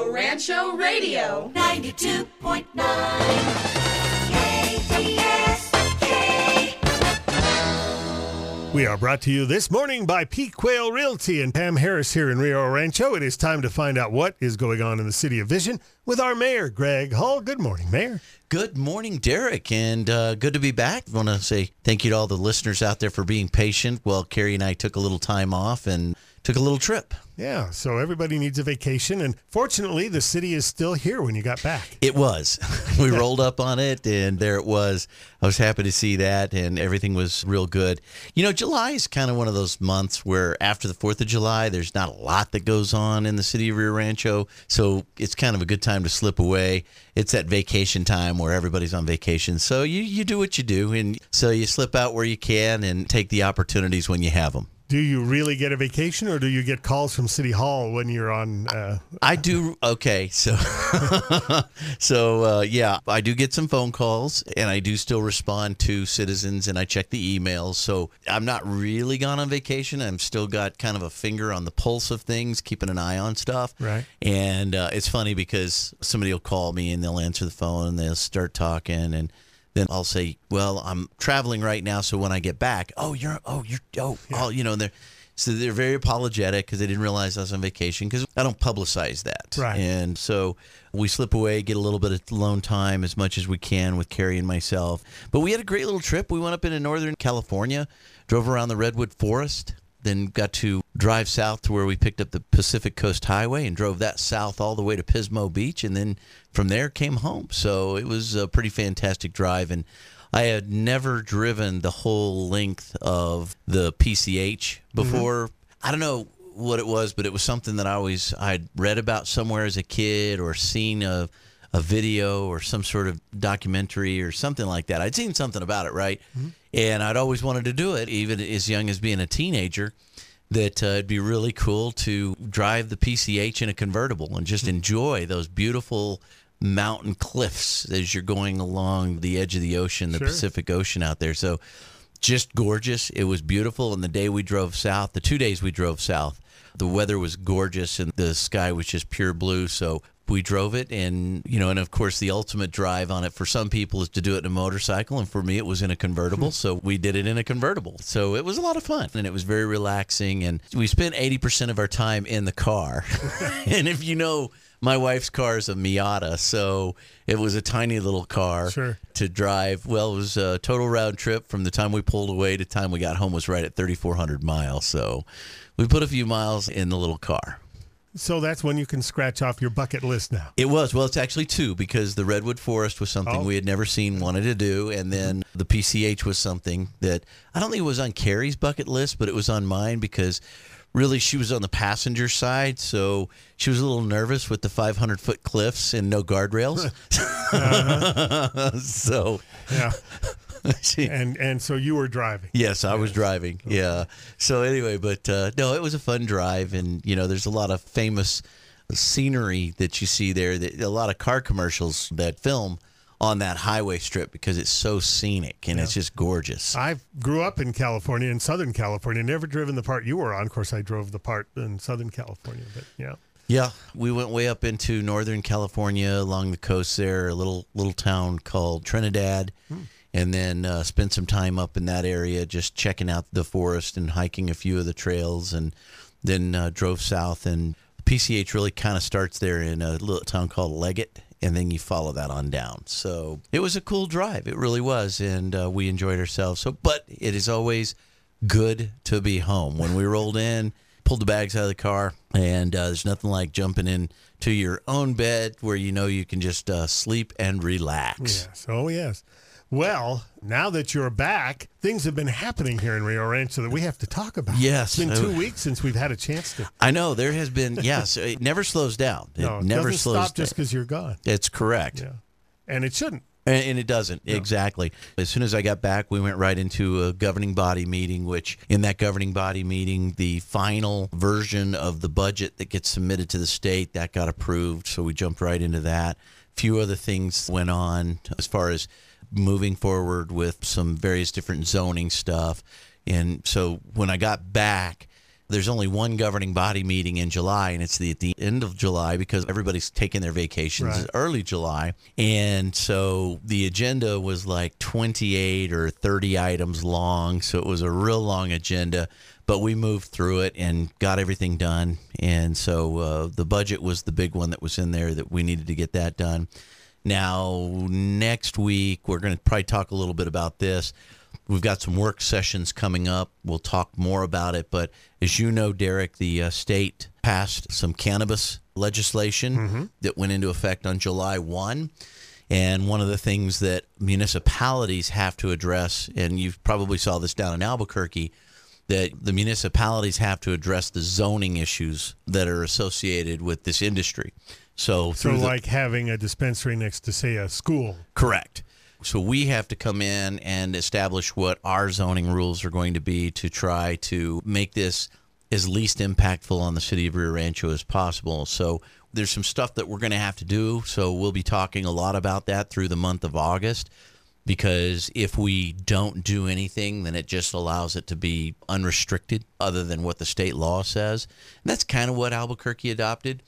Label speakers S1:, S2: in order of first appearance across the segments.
S1: Rancho Radio.
S2: 92.9
S3: We are brought to you this morning by Peak Quail Realty and Pam Harris here in Rio Rancho. It is time to find out what is going on in the city of Vision with our mayor, Greg Hull. Good morning, Mayor.
S4: Good morning, Derek, and uh, good to be back. I want to say thank you to all the listeners out there for being patient while Carrie and I took a little time off and took a little trip.
S3: Yeah, so everybody needs a vacation, and fortunately, the city is still here when you got back.
S4: It was. we rolled up on it, and there it was. I was happy to see that, and everything was real good. You know, July is kind of one of those months where after the 4th of July, there's not a lot that goes on in the city of Rio Rancho, so it's kind of a good time to slip away. It's that vacation time where everybody's on vacation, so you, you do what you do, and so you slip out where you can and take the opportunities when you have them.
S3: Do you really get a vacation, or do you get calls from City Hall when you're on? Uh,
S4: I do okay, so so uh, yeah, I do get some phone calls, and I do still respond to citizens, and I check the emails. So I'm not really gone on vacation. I'm still got kind of a finger on the pulse of things, keeping an eye on stuff.
S3: Right.
S4: And uh, it's funny because somebody will call me and they'll answer the phone and they'll start talking and. Then I'll say, "Well, I'm traveling right now, so when I get back, oh, you're, oh, you're, oh, oh you know, they're so they're very apologetic because they didn't realize I was on vacation because I don't publicize that.
S3: Right.
S4: And so we slip away, get a little bit of alone time as much as we can with Carrie and myself. But we had a great little trip. We went up into Northern California, drove around the Redwood Forest, then got to drive south to where we picked up the Pacific Coast Highway and drove that south all the way to Pismo Beach. And then from there came home. So it was a pretty fantastic drive. And I had never driven the whole length of the PCH mm-hmm. before. I don't know what it was, but it was something that I always I'd read about somewhere as a kid or seen a a video or some sort of documentary or something like that. I'd seen something about it, right? Mm-hmm. And I'd always wanted to do it, even as young as being a teenager. That uh, it'd be really cool to drive the PCH in a convertible and just enjoy those beautiful mountain cliffs as you're going along the edge of the ocean, the
S3: Sure.
S4: Pacific Ocean out there. So just gorgeous. It was beautiful. And the day we drove south, the two days we drove south, the weather was gorgeous and the sky was just pure blue. So we drove it and you know and of course the ultimate drive on it for some people is to do it in a motorcycle and for me it was in a convertible. Hmm. So we did it in a convertible. So it was a lot of fun and it was very relaxing and we spent 80% of our time in the car. And if you know my wife's car is a Miata so it was a tiny little car
S3: Sure.
S4: to drive. Well it was a total round trip from the time we pulled away to the time we got home was right at 3400 miles. So we put a few miles in the little car
S3: so that's when you can scratch off your bucket list now.
S4: It was. Well, it's actually two because the Redwood Forest was something
S3: Oh.
S4: we had never seen, wanted to do. And mm-hmm. then the PCH was something that I don't think it was on Carrie's bucket list, but it was on mine because really she was on the passenger side. So she was a little nervous with the 500 foot cliffs and no guardrails. so
S3: Yeah,
S4: she,
S3: and and so you were driving.
S4: Yes, I was driving. Yeah. So anyway, but uh, no, it was a fun drive, and you know, there's a lot of famous scenery that you see there. That a lot of car commercials that film on that highway strip because it's so scenic and it's just gorgeous.
S3: I grew up in California, in Southern California. Never driven the part you were on. Of course, I drove the part in Southern California, but yeah.
S4: Yeah, we went way up into Northern California along the coast there, a little little town called Trinidad, and then uh, spent some time up in that area just checking out the forest and hiking a few of the trails, and then uh, drove south. And PCH really kind of starts there in a little town called Leggett, and then you follow that on down. So it was a cool drive, it really was, and uh, we enjoyed ourselves. So, but it is always good to be home. When we rolled in, pulled the bags out of the car, and uh, there's nothing like jumping in to your own bed where you know you can just uh, sleep and relax.
S3: Yes. Oh, yes. Well, now that you're back, things have been happening here in Rio Rancho that we have to talk about.
S4: Yes.
S3: It's been two
S4: Uh,
S3: weeks since we've had a chance to.
S4: I know there has been, yes, it never slows down. It
S3: No, it
S4: never
S3: doesn't
S4: slows
S3: stop just because you're gone.
S4: It's correct.
S3: Yeah. And it shouldn't.
S4: And, and it doesn't exactly. As soon as I got back, we went right into a governing body meeting. Which in that governing body meeting, the final version of the budget that gets submitted to the state that got approved. So we jumped right into that. A few other things went on as far as moving forward with some various different zoning stuff. And so when I got back, there's only one governing body meeting in July, and it's the, at the end of July because everybody's taking their vacations
S3: Right.
S4: early July. And so the agenda was like 28 or 30 items long. So it was a real long agenda, but we moved through it and got everything done. And so uh, the budget was the big one that was in there that we needed to get that done. Now, next week, we're going to probably talk a little bit about this. We've got some work sessions coming up. We'll talk more about it. But as you know, Derek, the uh, state passed some cannabis legislation that went into effect on July 1. And one of the things that municipalities have to address, and you probably saw this down in Albuquerque, that the municipalities have to address the zoning issues that are associated with this industry. So,
S3: So,
S4: through the,
S3: like having a dispensary next to, say, a school.
S4: Correct. So we have to come in and establish what our zoning rules are going to be to try to make this as least impactful on the city of Rio Rancho as possible. So there's some stuff that we're going to have to do. So we'll be talking a lot about that through the month of August because if we don't do anything, then it just allows it to be unrestricted other than what the state law says. And that's kind of what Albuquerque adopted.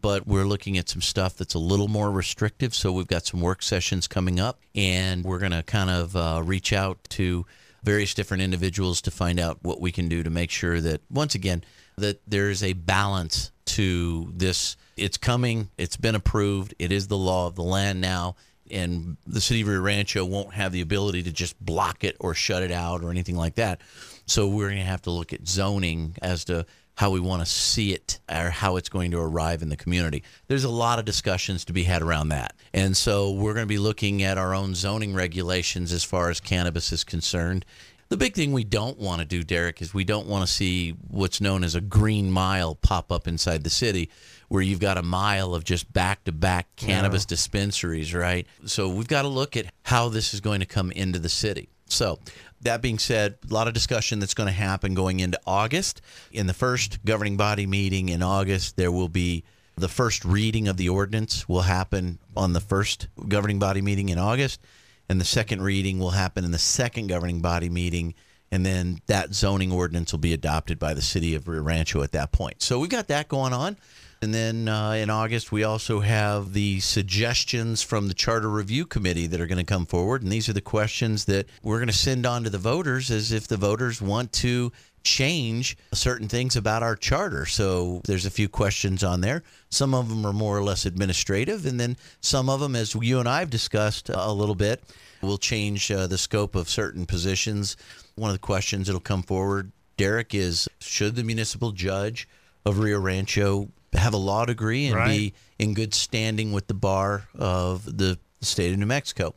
S4: But we're looking at some stuff that's a little more restrictive. So we've got some work sessions coming up, and we're going to kind of uh, reach out to various different individuals to find out what we can do to make sure that, once again, that there is a balance to this. It's coming, it's been approved, it is the law of the land now and the city of Rio Rancho won't have the ability to just block it or shut it out or anything like that. So we're going to have to look at zoning as to how we want to see it or how it's going to arrive in the community. There's a lot of discussions to be had around that. And so we're going to be looking at our own zoning regulations as far as cannabis is concerned. The big thing we don't want to do, Derek, is we don't want to see what's known as a green mile pop up inside the city where you've got a mile of just back to back cannabis dispensaries, right? So we've got to look at how this is going to come into the city. So, that being said, a lot of discussion that's going to happen going into August. In the first governing body meeting in August, there will be the first reading of the ordinance will happen on the first governing body meeting in August, and the second reading will happen in the second governing body meeting, and then that zoning ordinance will be adopted by the city of Rio Rancho at that point. So we've got that going on. And then uh, in August, we also have the suggestions from the Charter Review Committee that are going to come forward. And these are the questions that we're going to send on to the voters as if the voters want to change certain things about our charter. So there's a few questions on there. Some of them are more or less administrative. And then some of them, as you and I have discussed a little bit, will change uh, the scope of certain positions. One of the questions that'll come forward, Derek, is should the municipal judge of Rio Rancho have a law degree and
S3: Right.
S4: be in good standing with the bar of the state of New Mexico.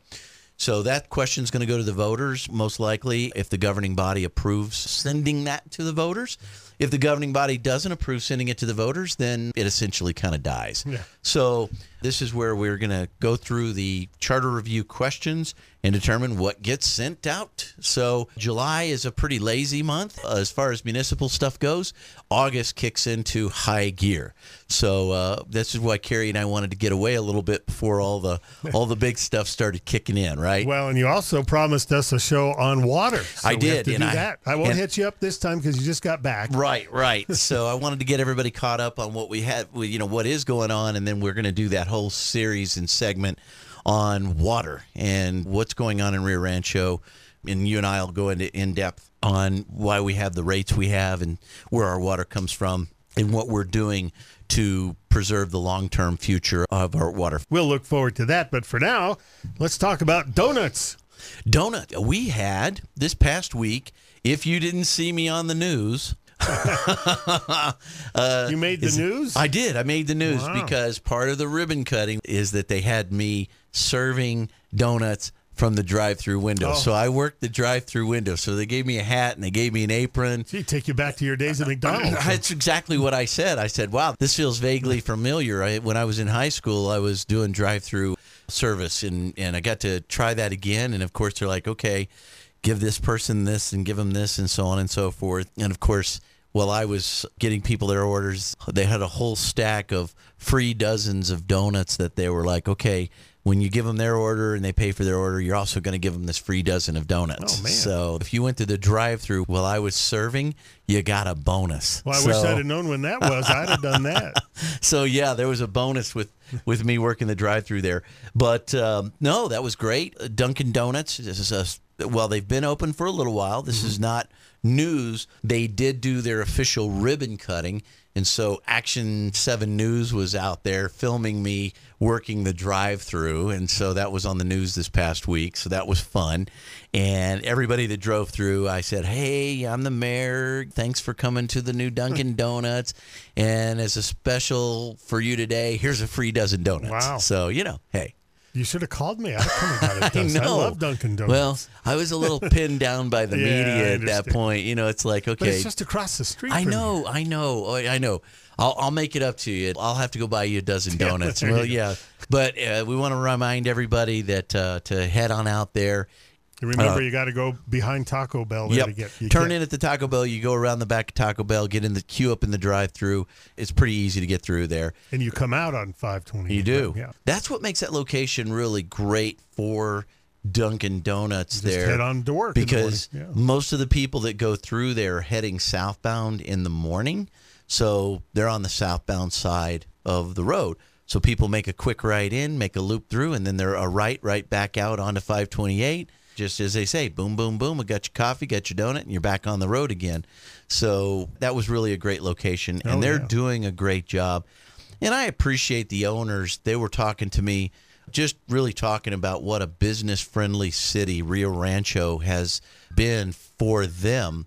S4: So that question is going to go to the voters, most likely, if the governing body approves sending that to the voters. If the governing body doesn't approve sending it to the voters, then it essentially kind of dies.
S3: Yeah.
S4: So this is where we're going to go through the charter review questions and determine what gets sent out. So July is a pretty lazy month uh, as far as municipal stuff goes. August kicks into high gear. So uh, this is why Carrie and I wanted to get away a little bit before all the all the big stuff started kicking in, right?
S3: Well, and you also promised us a show on water. So
S4: I did, and
S3: do
S4: I-
S3: that. I won't hit you up this time because you just got back.
S4: Right, right. so I wanted to get everybody caught up on what we had, you know, what is going on, and then we're going to do that whole series and segment on water and what's going on in Rio Rancho. And you and I will go into in depth on why we have the rates we have and where our water comes from and what we're doing to preserve the long term future of our water.
S3: We'll look forward to that. But for now, let's talk about donuts.
S4: Donut. We had this past week, if you didn't see me on the news,
S3: you made the
S4: Uh,
S3: news?
S4: I did. I made the news
S3: Wow.
S4: because part of the ribbon cutting is that they had me serving donuts from the drive-through window.
S3: Oh.
S4: So I worked the drive-through window. So they gave me a hat and they gave me an apron.
S3: Gee, take you back to your days at McDonald's.
S4: That's exactly what I said. I said, "Wow, this feels vaguely familiar." I, when I was in high school, I was doing drive-through service, and and I got to try that again. And of course, they're like, "Okay, give this person this and give them this, and so on and so forth." And of course, while I was getting people their orders, they had a whole stack of free dozens of donuts that they were like, "Okay." when you give them their order and they pay for their order, you're also going to give them this free dozen of donuts.
S3: Oh, man.
S4: So if you went to the drive-through while I was serving, you got a bonus.
S3: Well, I
S4: so,
S3: wish I'd have known when that was. I'd have done that.
S4: so yeah, there was a bonus with with me working the drive-through there. But um, no, that was great. Dunkin' Donuts. This is a well, they've been open for a little while. This is mm-hmm. not news. They did do their official ribbon cutting. And so Action 7 News was out there filming me working the drive through. And so that was on the news this past week. So that was fun. And everybody that drove through, I said, Hey, I'm the mayor. Thanks for coming to the new Dunkin' Donuts. And as a special for you today, here's a free dozen donuts.
S3: Wow.
S4: So, you know, hey.
S3: You should have called me. I'd have come and got a
S4: I.
S3: I,
S4: know.
S3: love Dunkin' Donuts.
S4: Well, I was a little pinned down by the
S3: Yeah,
S4: media at that point. You know, it's like, okay,
S3: but it's just across the street.
S4: I know, I know, Oh, I know. I'll, I'll make it up to you. I'll have to go buy you a dozen donuts.
S3: there
S4: well, yeah, but uh, we want to remind everybody that uh, to head on out there.
S3: Remember,
S4: Uh,
S3: you got to go behind Taco Bell there
S4: Yep.
S3: to get. You
S4: Turn
S3: can't-
S4: in at the Taco Bell. You go around the back of Taco Bell, get in the queue up in the drive-through. It's pretty easy to get through there.
S3: and you come out on 520.
S4: You do.
S3: Yeah.
S4: That's what makes that location really great for Dunkin' Donuts
S3: Just
S4: there.
S3: head on to work
S4: because.
S3: Yeah.
S4: most of the people that go through there are heading southbound in the morning, so they're on the southbound side of the road. So people make a quick right in, make a loop through, and then they're a right, right back out onto 528. Just as they say, boom, boom, boom. I got your coffee, got your donut, and you're back on the road again. So that was really a great location, and
S3: Oh,
S4: they're
S3: yeah.
S4: doing a great job. And I appreciate the owners. They were talking to me, just really talking about what a business friendly city Rio Rancho has been for them.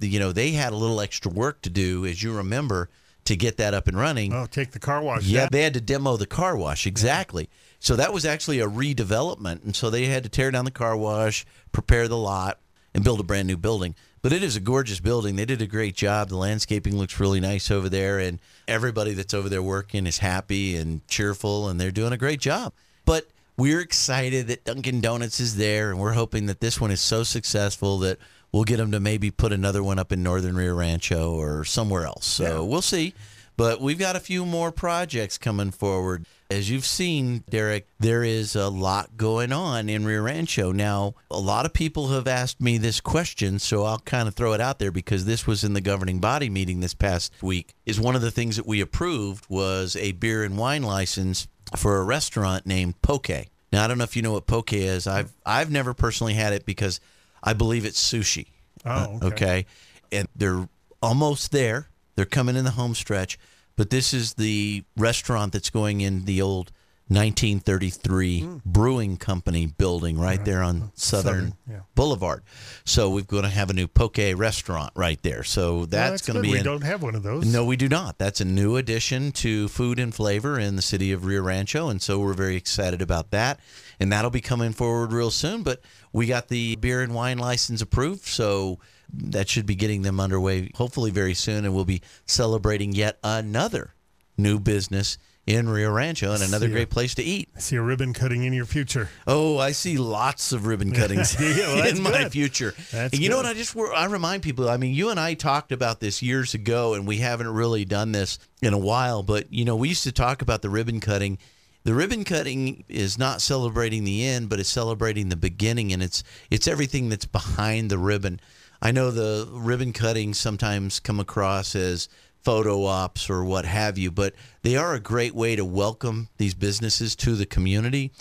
S4: You know, they had a little extra work to do, as you remember, to get that up and running.
S3: Oh, take the car wash.
S4: Yeah, they had to demo the car wash exactly. So that was actually a redevelopment, and so they had to tear down the car wash, prepare the lot, and build a brand new building. But it is a gorgeous building. They did a great job. The landscaping looks really nice over there, and everybody that's over there working is happy and cheerful, and they're doing a great job. But we're excited that Dunkin' Donuts is there, and we're hoping that this one is so successful that we'll get them to maybe put another one up in Northern Rio Rancho or somewhere else. So
S3: Yeah.
S4: we'll see. But we've got a few more projects coming forward. As you've seen, Derek, there is a lot going on in Rio Rancho. Now, a lot of people have asked me this question, so I'll kind of throw it out there because this was in the governing body meeting this past week. Is one of the things that we approved was a beer and wine license for a restaurant named Poke. Now, I don't know if you know what Poke is. I've I've never personally had it because I believe it's sushi.
S3: Oh, uh, okay.
S4: okay. And they're almost there. They're coming in the home stretch. But this is the restaurant that's going in the old 1933 hmm. brewing company building right there on uh, Southern,
S3: Southern, yeah.
S4: Boulevard. So we're going to have a new poke restaurant right there. So
S3: Well,
S4: that's, going to be
S3: We
S4: in-
S3: don't have one of those.
S4: no, we do not. That's a new addition to food and flavor in the city of Rio Rancho, and so we're very excited about that. And that'll be coming forward real soon. But we got the beer and wine license approved, so that should be getting them underway hopefully very soon, and we'll be celebrating yet another new business in Rio Rancho and another great place to eat.
S3: I see a ribbon cutting in your future.
S4: Oh, I see lots of ribbon cuttings
S3: well,
S4: in my future.
S3: That's
S4: and you know what? I just I remind people. I mean, you and I talked about this years ago, and we haven't really done this in a while. But you know, we used to talk about the ribbon cutting. The ribbon cutting is not celebrating the end, but it's celebrating the beginning, and it's it's everything that's behind the ribbon. I know the ribbon cutting sometimes come across as photo ops or what have you, but they are a great way to welcome these businesses to the community.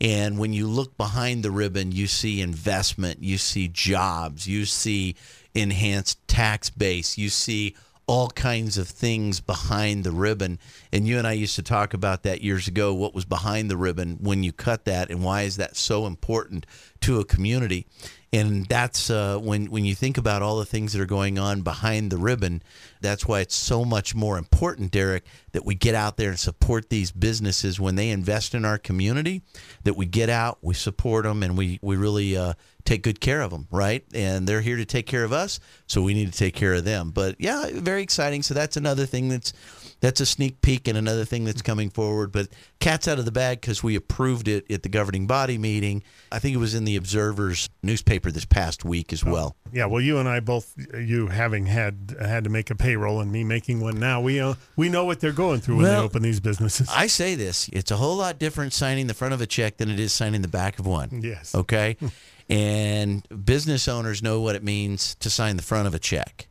S4: And when you look behind the ribbon, you see investment, you see jobs, you see enhanced tax base, you see all kinds of things behind the ribbon. And you and I used to talk about that years ago what was behind the ribbon when you cut that and why is that so important to a community. And that's uh, when when you think about all the things that are going on behind the ribbon. That's why it's so much more important, Derek, that we get out there and support these businesses when they invest in our community. That we get out, we support them, and we we really uh, take good care of them, right? And they're here to take care of us, so we need to take care of them. But yeah, very exciting. So that's another thing that's that's a sneak peek and another thing that's coming forward. But cat's out of the bag because we approved it at the governing body meeting. I think it was in the Observer's newspaper this past week as well.
S3: Yeah, well, you and I both, you having had had to make a payroll and me making one now, we uh, we know what they're going through when
S4: Well,
S3: they open these businesses.
S4: I say this: it's a whole lot different signing the front of a check than it is signing the back of one.
S3: Yes.
S4: Okay. and business owners know what it means to sign the front of a check.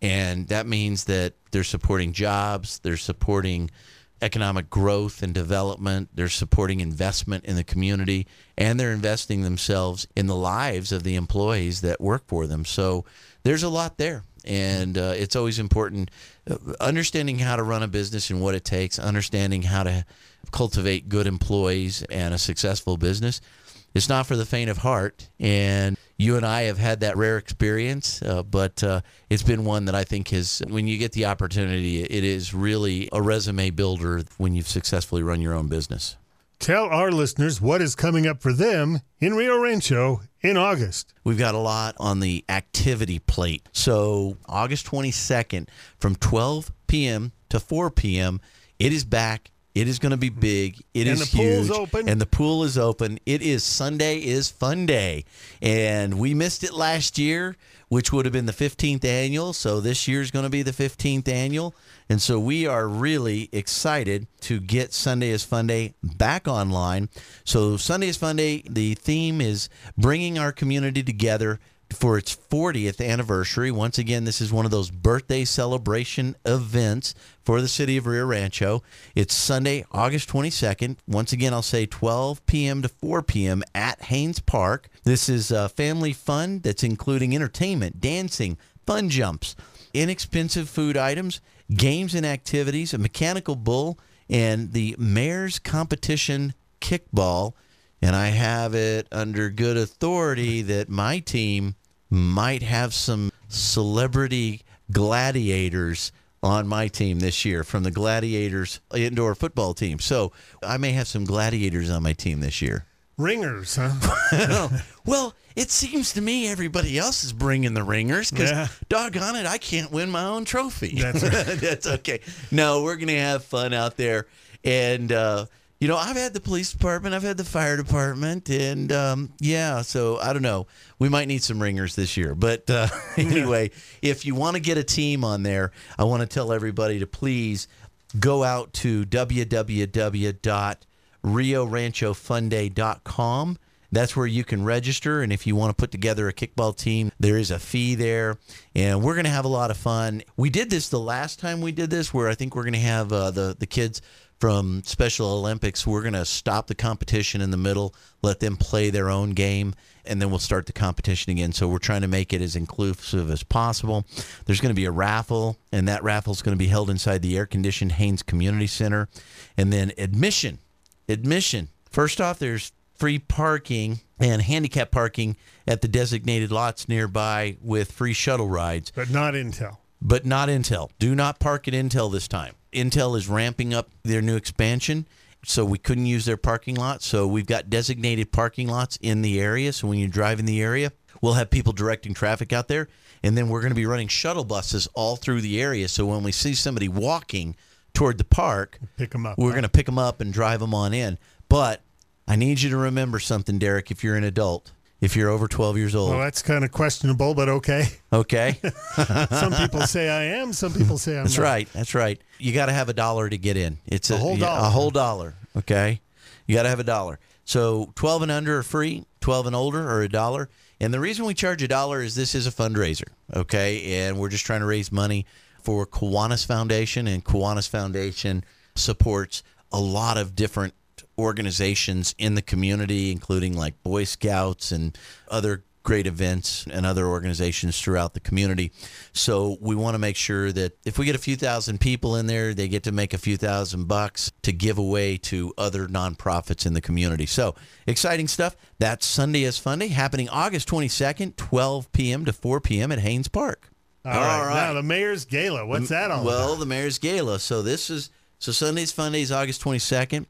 S4: And that means that they're supporting jobs, they're supporting economic growth and development, they're supporting investment in the community, and they're investing themselves in the lives of the employees that work for them. So there's a lot there. And uh, it's always important uh, understanding how to run a business and what it takes, understanding how to cultivate good employees and a successful business it's not for the faint of heart. And you and I have had that rare experience, uh, but uh, it's been one that I think has, when you get the opportunity, it is really a resume builder when you've successfully run your own business.
S3: Tell our listeners what is coming up for them in Rio Rancho in August.
S4: We've got a lot on the activity plate. So, August 22nd from 12 p.m. to 4 p.m., it is back. It is going to be big. It is
S3: And the pool's
S4: huge.
S3: open.
S4: And the pool is open. It is Sunday is Fun Day. And we missed it last year, which would have been the 15th annual. So this year is going to be the 15th annual. And so we are really excited to get Sunday is Fun Day back online. So Sunday is Fun Day, the theme is bringing our community together for its 40th anniversary. Once again, this is one of those birthday celebration events for the city of Rio Rancho. It's Sunday, August 22nd. Once again, I'll say 12 p.m. to 4 p.m. at Haynes Park. This is uh, family fun that's including entertainment, dancing, fun jumps, inexpensive food items, games and activities, a mechanical bull, and the mayor's competition kickball and I have it under good authority that my team might have some celebrity gladiators on my team this year from the Gladiators indoor football team. So I may have some gladiators on my team this year.
S3: Ringers, huh?
S4: Well, it seems to me everybody else is bringing the ringers because,
S3: Yeah.
S4: doggone it, I can't win my own trophy.
S3: That's right.
S4: That's okay. No, we're going to have fun out there. And, uh, you know, I've had the police department, I've had the fire department, and um, yeah, so I don't know. We might need some ringers this year. But uh, anyway, if you want to get a team on there, I want to tell everybody to please go out to www.rioranchofunday.com. That's where you can register. And if you want to put together a kickball team, there is a fee there. And we're going to have a lot of fun. We did this the last time we did this, where I think we're going to have uh, the, the kids from Special Olympics. We're going to stop the competition in the middle, let them play their own game, and then we'll start the competition again. So we're trying to make it as inclusive as possible. There's going to be a raffle, and that raffle is going to be held inside the air conditioned Haynes Community Center. And then admission. Admission. First off, there's free parking and handicap parking at the designated lots nearby with free shuttle rides
S3: but not Intel.
S4: but not Intel. Do not park at Intel this time. Intel is ramping up their new expansion, so we couldn't use their parking lot. So we've got designated parking lots in the area. So when you drive in the area, we'll have people directing traffic out there, and then we're going to be running shuttle buses all through the area. So when we see somebody walking toward the park,
S3: Pick them up.
S4: we're going to pick them up and drive them on in. But I need you to remember something, Derek. If you're an adult, if you're over 12 years old,
S3: Well, that's kind of questionable, but okay.
S4: okay.
S3: Some people say I am. Some people say I'm
S4: That's
S3: not.
S4: right. That's right. You got to have a dollar to get in. It's a,
S3: A whole dollar.
S4: A whole dollar. Okay. You got to have a dollar. So 12 and under are free. 12 and older are a dollar. And the reason we charge a dollar is this is a fundraiser. Okay. And we're just trying to raise money for Kiwanis Foundation. And Kiwanis Foundation supports a lot of different organizations in the community, including like Boy Scouts and other great events and other organizations throughout the community. So we want to make sure that if we get a few thousand people in there, they get to make a few thousand bucks to give away to other nonprofits in the community. So exciting stuff. That's Sunday is Funday happening August 22nd, 12 p.m. to 4 p.m. at Haynes Park.
S3: All right. Now the mayor's gala. What's that all
S4: Well,
S3: about?
S4: the mayor's gala. So this is so Sunday's Fun Day is August 22nd,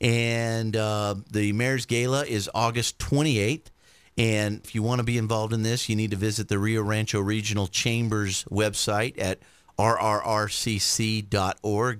S4: and uh, the mayor's gala is August 28th. And if you want to be involved in this, you need to visit the Rio Rancho Regional Chambers website at rrrcc.org.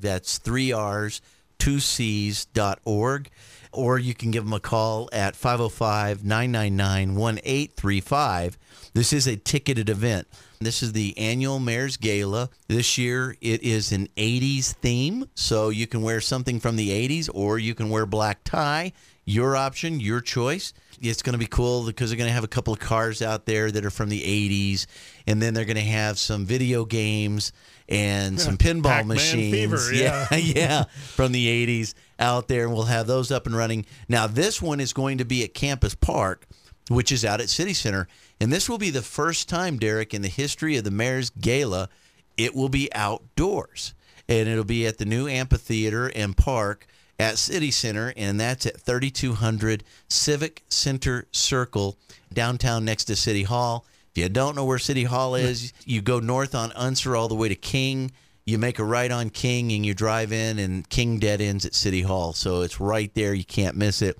S4: That's three R's, two C's dot org. Or you can give them a call at 505 999 1835. This is a ticketed event. This is the annual Mayor's Gala. This year it is an 80s theme, so you can wear something from the 80s or you can wear black tie. Your option, your choice. It's going to be cool because they're going to have a couple of cars out there that are from the 80s, and then they're going to have some video games and some pinball
S3: Pac-Man
S4: machines.
S3: fever, yeah.
S4: yeah, from the 80s out there, and we'll have those up and running. Now, this one is going to be at Campus Park, which is out at City Center, and this will be the first time, Derek, in the history of the Mayor's Gala, it will be outdoors, and it'll be at the new amphitheater and park at City Center, and that's at 3200 Civic Center Circle, downtown next to City Hall. If you don't know where City Hall is, you go north on Unser all the way to King. You make a right on King and you drive in, and King dead ends at City Hall. So it's right there. You can't miss it.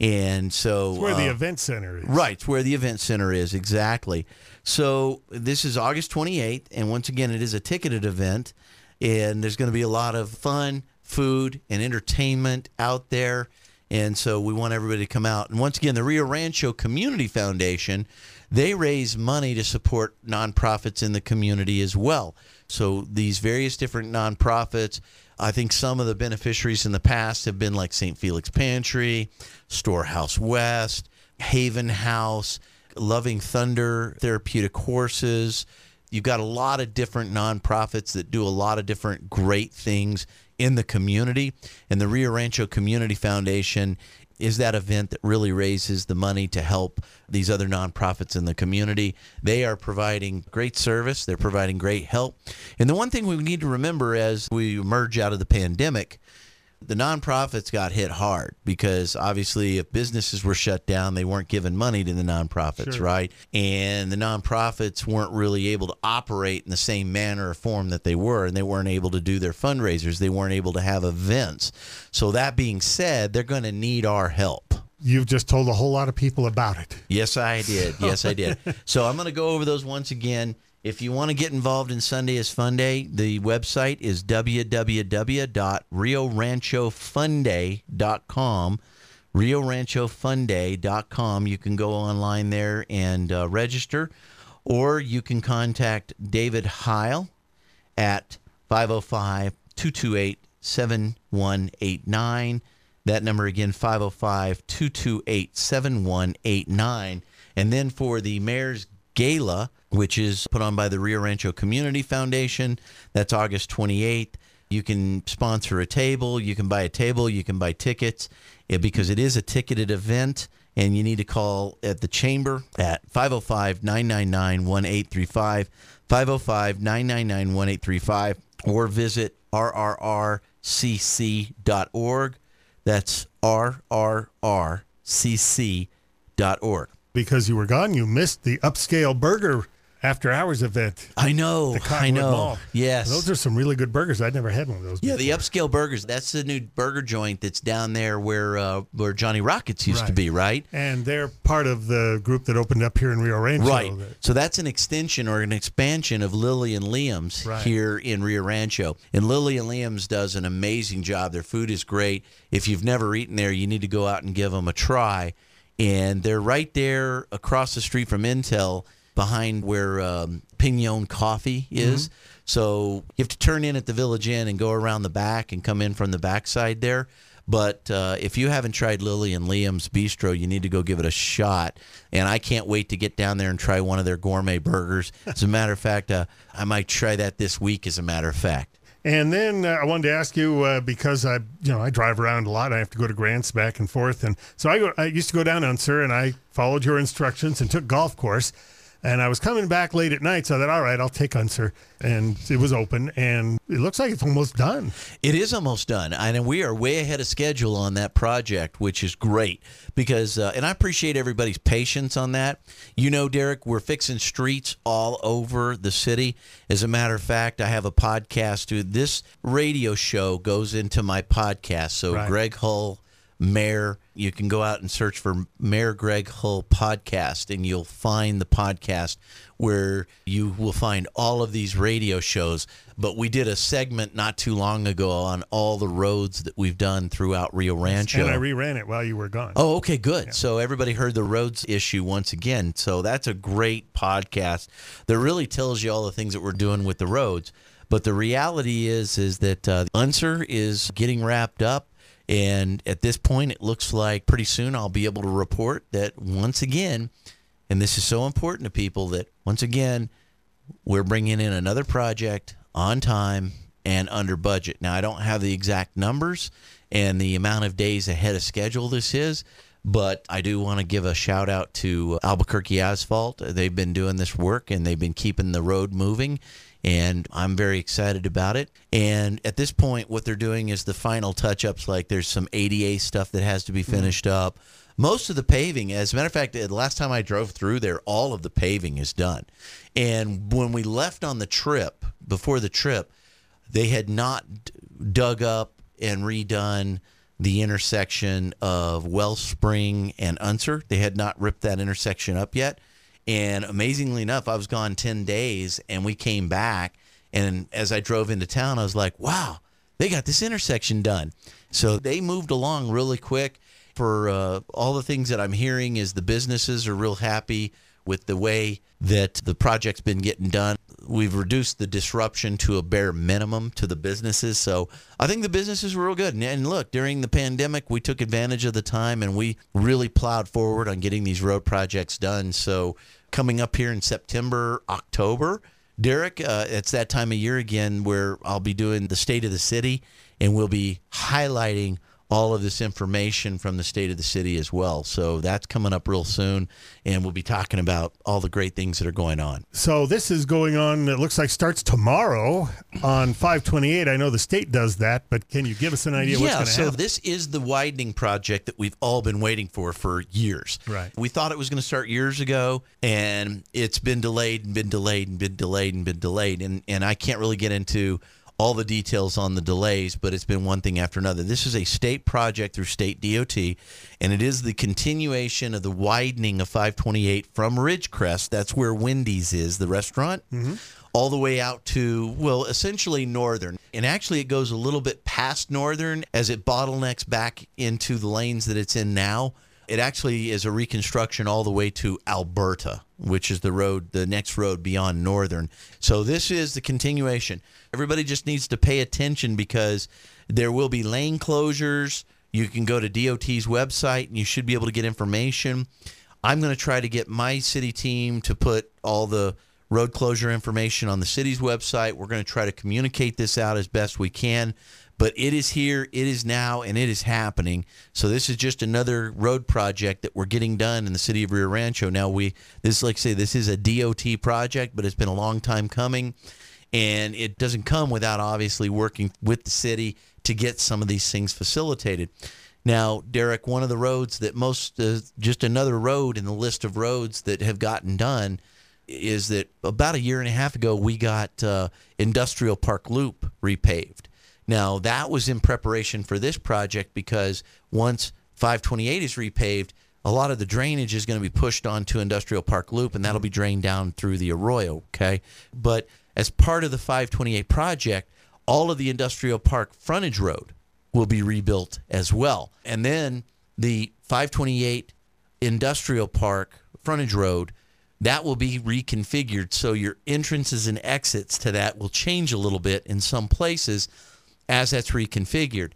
S4: And so
S3: It's where the
S4: uh,
S3: event center is.
S4: Right, it's where the event center is, exactly. So this is August 28th, and once again, it is a ticketed event, and there's going to be a lot of fun, food, and entertainment out there. And so we want everybody to come out. And once again, the Rio Rancho Community Foundation, they raise money to support nonprofits in the community as well. So these various different nonprofits, I think some of the beneficiaries in the past have been like St. Felix Pantry, Storehouse West, Haven House, Loving Thunder, Therapeutic Horses. You've got a lot of different nonprofits that do a lot of different great things in the community. And the Rio Rancho Community Foundation is that event that really raises the money to help these other nonprofits in the community. They are providing great service, they're providing great help. And the one thing we need to remember as we emerge out of the pandemic, the nonprofits got hit hard because obviously if businesses were shut down they weren't giving money to the nonprofits
S3: Sure.
S4: right and the nonprofits weren't really able to operate in the same manner or form that they were and they weren't able to do their fundraisers they weren't able to have events so that being said they're going to need our help
S3: You've just told a whole lot of people about it.
S4: Yes, I did. Yes, I did. So I'm going to go over those once again. If you want to get involved in Sunday is Fun Day, the website is www.rioranchofunday.com. RioRanchoFunday.com. You can go online there and uh, register, or you can contact David Heil at 505 228 7189. That number again, 505 228 7189. And then for the Mayor's Gala, which is put on by the Rio Rancho Community Foundation, that's August 28th. You can sponsor a table, you can buy a table, you can buy tickets eh, because it is a ticketed event. And you need to call at the chamber at 505 999 1835, 505 999 1835, or visit rrrcc.org. That's rrrcc.org.
S3: Because you were gone, you missed the upscale burger after hours event.
S4: I know. I know.
S3: Mall.
S4: Yes.
S3: Those are some really good burgers. I'd never had one of those.
S4: yeah, the upscale burgers. That's the new burger joint that's down there where uh, where Johnny Rockets used to be, right?
S3: And they're part of the group that opened up here in Rio Rancho.
S4: Right. So that's an extension or an expansion of Lily and Liam's
S3: Right.
S4: here in Rio Rancho. And Lily and Liam's does an amazing job. Their food is great. If you've never eaten there, you need to go out and give them a try. And they're right there across the street from Intel behind where um, Pignon Coffee is. So you have to turn in at the Village Inn and go around the back and come in from the backside there. But uh, if you haven't tried Lily and Liam's Bistro, you need to go give it a shot. And I can't wait to get down there and try one of their gourmet burgers. As a matter of fact, uh, I might try that this week. As a matter of fact,
S3: And then uh, I wanted to ask you uh, because I, you know, I drive around a lot. I have to go to Grants back and forth, and so I go. I used to go down Unser, and I followed your instructions and took golf course. And I was coming back late at night, so I thought, all right, I'll take Unser, and it was open, and it looks like it's almost done.
S4: it is almost done, and we are way ahead of schedule on that project, which is great because. Uh, and I appreciate everybody's patience on that. You know, Derek, we're fixing streets all over the city. As a matter of fact, I have a podcast. This radio show goes into my podcast, so
S3: Right.
S4: Greg Hull Mayor. You can go out and search for Mayor Greg Hull podcast, and you'll find the podcast where you will find all of these radio shows. But we did a segment not too long ago on all the roads that we've done throughout Rio Rancho.
S3: And I reran it while you were gone.
S4: Oh, okay, good. So everybody heard the roads issue once again. So that's a great podcast that really tells you all the things that we're doing with the roads. But the reality is, is that uh, Unser is getting wrapped up, and at this point, it looks like pretty soon I'll be able to report that once again, and this is so important to people that once again we're bringing in another project on time and under budget. Now I don't have the exact numbers and the amount of days ahead of schedule this is. But I do want to give a shout out to Albuquerque Asphalt. They've been doing this work and they've been keeping the road moving and I'm very excited about it. And at this point, what they're doing is the final touch ups, like there's some ADA stuff that has to be finished mm-hmm. up. Most of the paving, as a matter of fact, the last time I drove through there, all of the paving is done. And when we left on the trip, before the trip, they had not dug up and redone the intersection of Wellspring and Unser. They had not ripped that intersection up yet. And amazingly enough, I was gone 10 days and we came back. And as I drove into town, I was like, wow, they got this intersection done. So they moved along really quick. For uh, all the things that I'm hearing, is the businesses are real happy with the way that the project's been getting done. We've reduced the disruption to a bare minimum to the businesses. So I think the businesses were real good. And, look, during the pandemic, we took advantage of the time and we really plowed forward on getting these road projects done. So coming up here in September, October. Derek, uh, it's that time of year again where I'll be doing the state of the city and we'll be highlighting all of this information from the state of the city as well. So that's coming up real soon, and we'll be talking about all the great things that are going on.
S3: So this is going on. It looks like starts tomorrow on 528. I know the state does that, but can you give us an idea?
S4: Yeah.
S3: What's going to
S4: so
S3: happen?
S4: this is the widening project that we've all been waiting for for years.
S3: Right.
S4: We thought it was going to start years ago, and it's been delayed and been delayed and been delayed and been delayed, and and I can't really get into all the details on the delays, but it's been one thing after another. This is a state project through state DOT, and it is the continuation of the widening of 528 from Ridgecrest. That's where Wendy's is, the restaurant. Mm-hmm. All the way out to, well, essentially northern. And actually, it goes a little bit past northern as it bottlenecks back into the lanes that it's in now. It actually is a reconstruction all the way to Alberta, which is the road, the next road beyond Northern. So this is the continuation. Everybody just needs to pay attention because there will be lane closures. You can go to DOT's website and you should be able to get information. I'm going to try to get my city team to put all the road closure information on the city's website. We're going to try to communicate this out as best we can but it is here, it is now, and it is happening. So this is just another road project that we're getting done in the city of Rio Rancho. Now we this like say this is a DOT project, but it's been a long time coming, and it doesn't come without obviously working with the city to get some of these things facilitated. Now, Derek, one of the roads that most, uh, just another road in the list of roads that have gotten done is that about a year and a half ago, we got uh, Industrial Park Loop repaved. Now, that was in preparation for this project because once 528 is repaved, a lot of the drainage is going to be pushed onto Industrial Park Loop and that'll be drained down through the arroyo, okay? But as part of the 528 project, all of the Industrial Park frontage road will be rebuilt as well. And then the 528 Industrial Park frontage road that will be reconfigured so your entrances and exits to that will change a little bit in some places as that's reconfigured.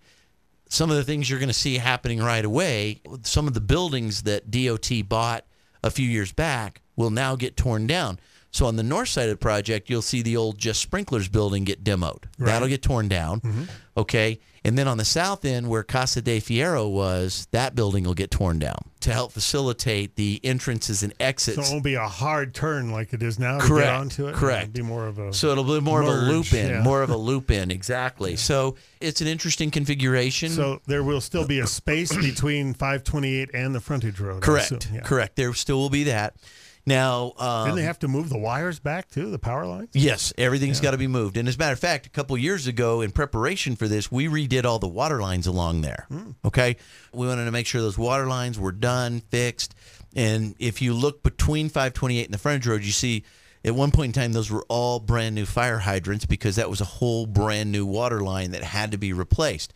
S4: Some of the things you're going to see happening right away, some of the buildings that DOT bought a few years back will now get torn down. So on the north side of the project, you'll see the old Just Sprinklers building get demoed. Right. That'll get torn down. Mm-hmm. Okay. And then on the south end, where Casa de Fierro was, that building will get torn down to help facilitate the entrances and exits.
S3: So it won't be a hard turn like it is now
S4: Correct.
S3: to get onto it.
S4: Correct.
S3: It'll be more of a
S4: so it'll be more
S3: merge,
S4: of a loop in,
S3: yeah.
S4: more of a loop in, exactly. Yeah. So it's an interesting configuration.
S3: So there will still be a space between 528 and the frontage road.
S4: Correct. Yeah. Correct. There still will be that. Now, um,
S3: Didn't they have to move the wires back too, the power lines?
S4: Yes, everything's got to be moved. And as a matter of fact, a couple years ago, in preparation for this, we redid all the water lines along there. Okay, we wanted to make sure those water lines were done, fixed. And if you look between 528 and the frontage road, you see at one point in time those were all brand new fire hydrants because that was a whole brand new water line that had to be replaced.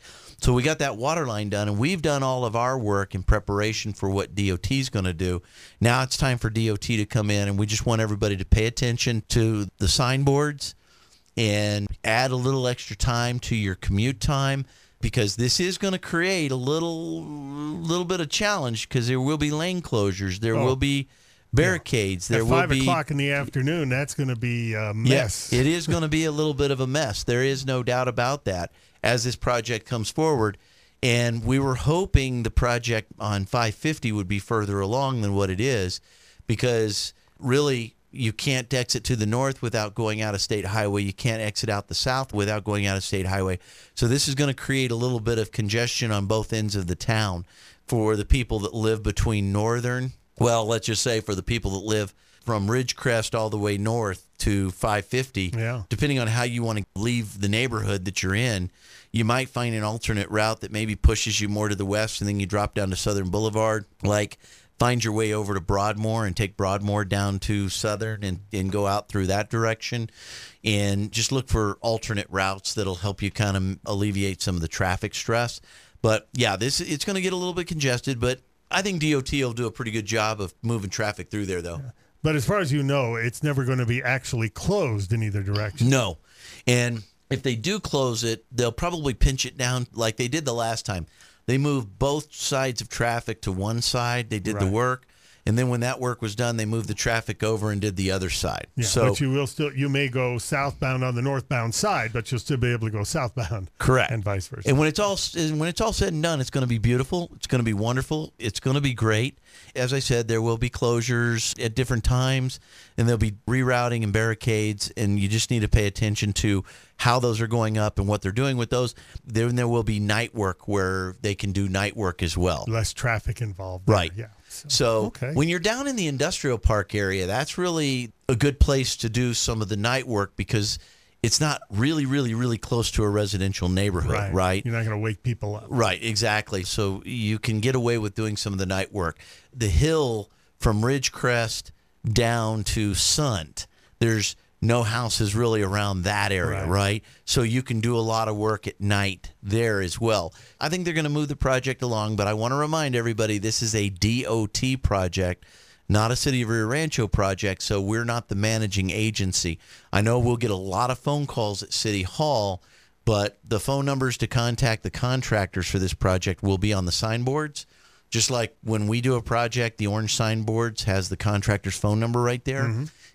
S4: So we got that water line done, and we've done all of our work in preparation for what DOT is going to do. Now it's time for DOT to come in, and we just want everybody to pay attention to the signboards and add a little extra time to your commute time because this is going to create a little little bit of challenge because there will be lane closures, there
S3: Oh.
S4: will be barricades, there
S3: At
S4: will
S3: five
S4: be
S3: o'clock in the afternoon, that's going to be a mess.
S4: Yes, it is going to be a little bit of a mess. There is no doubt about that as this project comes forward. And we were hoping the project on 550 would be further along than what it is because really you can't exit to the north without going out of state highway. You can't exit out the south without going out of state highway. So this is going to create a little bit of congestion on both ends of the town for the people that live between northern, well, let's just say for the people that live from Ridgecrest all the way north to 550,
S3: Yeah.
S4: depending on how you want to leave the neighborhood that you're in, you might find an alternate route that maybe pushes you more to the west and then you drop down to Southern Boulevard. Like find your way over to Broadmoor and take Broadmoor down to Southern and, and go out through that direction. And just look for alternate routes that'll help you kind of alleviate some of the traffic stress. But yeah, this it's going to get a little bit congested, but I think DOT will do a pretty good job of moving traffic through there, though.
S3: But as far as you know, it's never going to be actually closed in either direction.
S4: No. And if they do close it, they'll probably pinch it down like they did the last time. They moved both sides of traffic to one side. They did the work. And then when that work was done, they moved the traffic over and did the other side.
S3: Yeah,
S4: so
S3: but you will still you may go southbound on the northbound side, but you'll still be able to go southbound.
S4: Correct.
S3: And vice versa.
S4: And when it's all when it's all said and done, it's going to be beautiful. It's going to be wonderful. It's going to be great. As I said, there will be closures at different times, and there'll be rerouting and barricades, and you just need to pay attention to how those are going up and what they're doing with those. Then there will be night work where they can do night work as well.
S3: Less traffic involved. there,
S4: Right.
S3: Yeah. So, Okay.
S4: when you're down in the industrial park area, that's really a good place to do some of the night work because it's not really, really, really close to a residential neighborhood, right?
S3: You're not going to wake people up.
S4: Right, exactly. So you can get away with doing some of the night work. The hill from Ridgecrest down to Sundt, there's no houses really around that area,
S3: Right.
S4: right. So you can do a lot of work at night there as well. I think they're going to move the project along, but I want to remind everybody this is a DOT project. Not a City of Rio Rancho project, so we're not the managing agency. I know we'll get a lot of phone calls at City Hall but the phone numbers to contact the contractors for this project will be on the signboards. Just like when we do a project, the orange signboards has the contractor's phone number right there.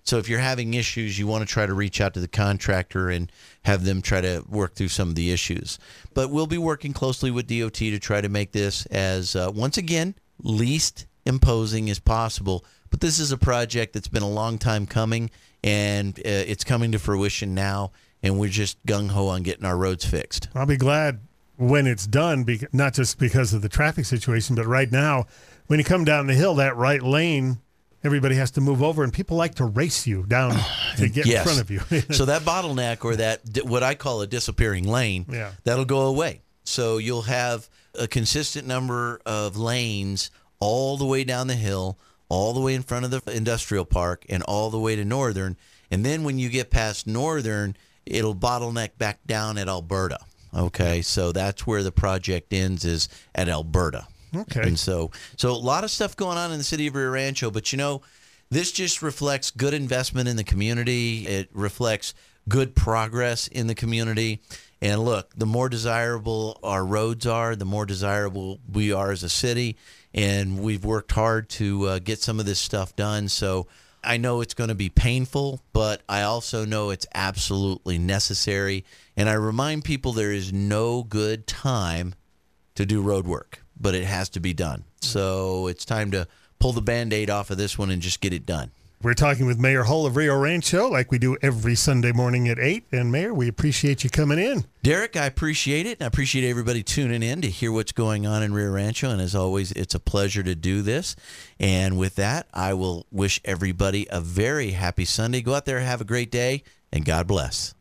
S4: So if you're having issues, you want to try to reach out to the contractor and have them try to work through some of the issues. But we'll be working closely with DOT to try to make this as, uh, once again, least imposing as possible. But this is a project that's been a long time coming, and uh, it's coming to fruition now and we're just gung ho on getting our roads fixed.
S3: I'll be glad when it's done, bec- not just because of the traffic situation, but right now, when you come down the hill, that right lane, everybody has to move over, and people like to race you down to get
S4: Yes.
S3: in front of you.
S4: so that bottleneck or that what I call a disappearing lane,
S3: Yeah.
S4: that'll go away. So you'll have a consistent number of lanes all the way down the hill, all the way in front of the industrial park, and all the way to Northern. And then when you get past Northern, it'll bottleneck back down at Alberta. Okay, so that's where the project ends is at Alberta.
S3: Okay.
S4: And so, so a lot of stuff going on in the city of Rio Rancho, but you know, this just reflects good investment in the community. It reflects good progress in the community. And look, the more desirable our roads are, the more desirable we are as a city. And we've worked hard to uh, get some of this stuff done. So I know it's going to be painful, but I also know it's absolutely necessary. And I remind people there is no good time to do road work, but it has to be done. So it's time to pull the band aid off of this one and just get it done.
S3: We're talking with Mayor Hull of Rio Rancho like we do every Sunday morning at 8. And Mayor, we appreciate you coming in.
S4: Derek, I appreciate it. And I appreciate everybody tuning in to hear what's going on in Rio Rancho. And as always, it's a pleasure to do this. And with that, I will wish everybody a very happy Sunday. Go out there, have a great day, and God bless.